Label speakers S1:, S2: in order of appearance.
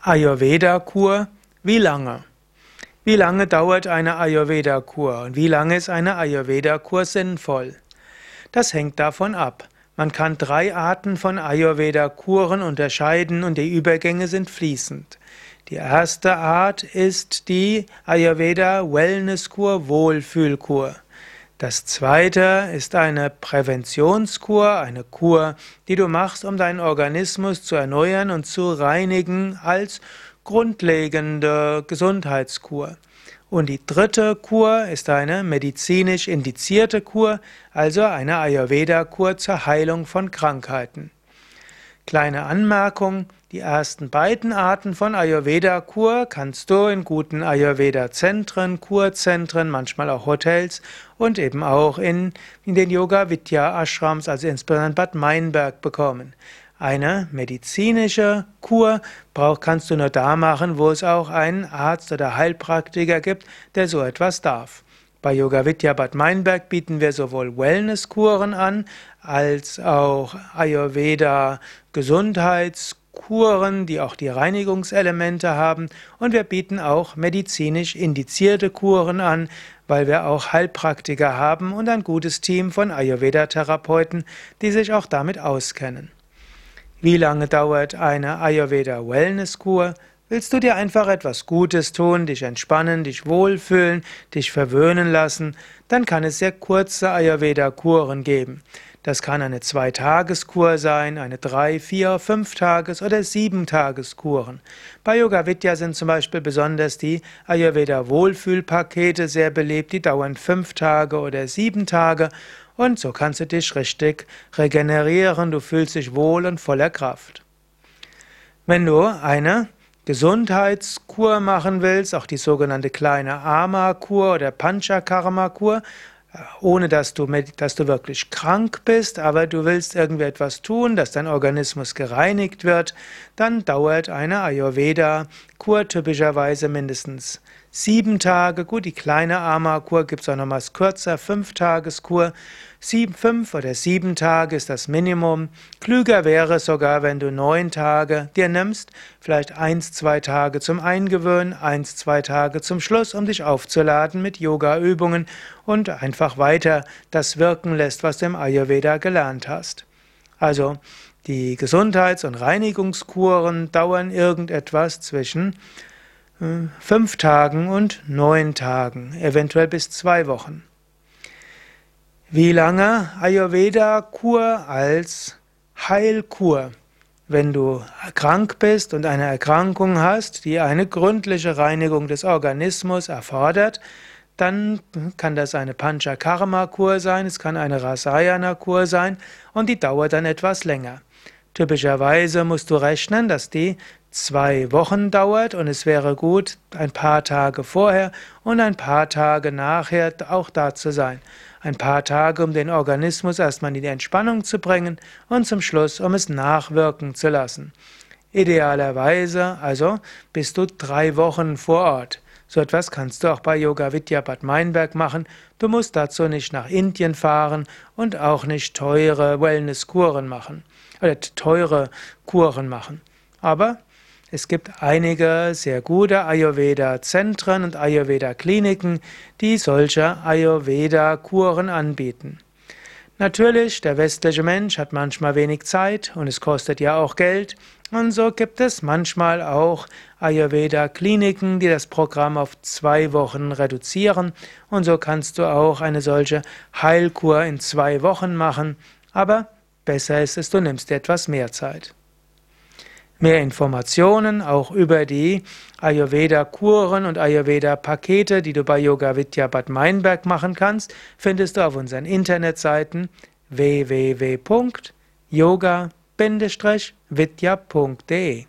S1: Ayurveda-Kur, wie lange? Wie lange dauert eine Ayurveda-Kur und wie lange ist eine Ayurveda-Kur sinnvoll? Das hängt davon ab. Man kann drei Arten von Ayurveda-Kuren unterscheiden und die Übergänge sind fließend. Die erste Art ist die Ayurveda Wellness-Kur, Wohlfühlkur. Das zweite ist eine Präventionskur, eine Kur, die du machst, um deinen Organismus zu erneuern und zu reinigen als grundlegende Gesundheitskur. Und die dritte Kur ist eine medizinisch indizierte Kur, also eine Ayurveda-Kur zur Heilung von Krankheiten. Kleine Anmerkung, die ersten beiden Arten von Ayurveda-Kur kannst du in guten Ayurveda-Zentren, Kurzentren, manchmal auch Hotels und eben auch in, in den Yoga-Vidya-Ashrams, also insbesondere in Bad Meinberg, bekommen. Eine medizinische Kur brauch, kannst du nur da machen, wo es auch einen Arzt oder Heilpraktiker gibt, der so etwas darf. Bei Yoga Vidya Bad Meinberg bieten wir sowohl Wellnesskuren an, als auch Ayurveda Gesundheitskuren, die auch die Reinigungselemente haben. Und wir bieten auch medizinisch indizierte Kuren an, weil wir auch Heilpraktiker haben und ein gutes Team von Ayurveda-Therapeuten, die sich auch damit auskennen. Wie lange dauert eine Ayurveda Wellnesskur? Willst du dir einfach etwas Gutes tun, dich entspannen, dich wohlfühlen, dich verwöhnen lassen, dann kann es sehr kurze Ayurveda-Kuren geben. Das kann eine Zweitageskur sein, eine drei, vier, fünf Tages- oder sieben Tageskuren. Bei Yoga Vidya sind zum Beispiel besonders die Ayurveda Wohlfühlpakete sehr beliebt, die dauern fünf Tage oder sieben Tage und so kannst du dich richtig regenerieren, du fühlst dich wohl und voller Kraft. Wenn du eine Gesundheitskur machen willst, auch die sogenannte kleine Ama-Kur oder Panchakarma-Kur, ohne dass du, dass du wirklich krank bist, aber du willst irgendwie etwas tun, dass dein Organismus gereinigt wird, dann dauert eine Ayurveda-Kur typischerweise mindestens sieben Tage. Gut, die kleine Ama-Kur gibt es auch nochmals kürzer, fünf Tageskur. Sieben, fünf oder sieben Tage ist das Minimum. Klüger wäre es sogar, wenn du neun Tage dir nimmst, vielleicht eins, zwei Tage zum Eingewöhnen, eins, zwei Tage zum Schluss, um dich aufzuladen mit Yoga-Übungen und einfach weiter das wirken lässt, was du im Ayurveda gelernt hast. Also, die Gesundheits- und Reinigungskuren dauern irgendetwas zwischen fünf Tagen und neun Tagen, eventuell bis zwei Wochen. Wie lange Ayurveda-Kur als Heilkur? Wenn du krank bist und eine Erkrankung hast, die eine gründliche Reinigung des Organismus erfordert, dann kann das eine Panchakarma-Kur sein, es kann eine Rasayana-Kur sein und die dauert dann etwas länger. Typischerweise musst du rechnen, dass die zwei Wochen dauert und es wäre gut, ein paar Tage vorher und ein paar Tage nachher auch da zu sein. Ein paar Tage, um den Organismus erstmal in die Entspannung zu bringen und zum Schluss, um es nachwirken zu lassen. Idealerweise also bist du drei Wochen vor Ort. So etwas kannst du auch bei Yoga Vidya Bad Meinberg machen. Du musst dazu nicht nach Indien fahren und auch nicht teure Wellness-Kuren machen oder teure Kuren machen. Aber es gibt einige sehr gute Ayurveda-Zentren und Ayurveda-Kliniken, die solche Ayurveda-Kuren anbieten. Natürlich, der westliche Mensch hat manchmal wenig Zeit und es kostet ja auch Geld. Und so gibt es manchmal auch Ayurveda-Kliniken, die das Programm auf zwei Wochen reduzieren. Und so kannst du auch eine solche Heilkur in zwei Wochen machen. Aber besser ist es, du nimmst dir etwas mehr Zeit. Mehr Informationen auch über die Ayurveda-Kuren und Ayurveda-Pakete, die du bei Yoga Vidya Bad Meinberg machen kannst, findest du auf unseren Internetseiten www.yoga-vidya.de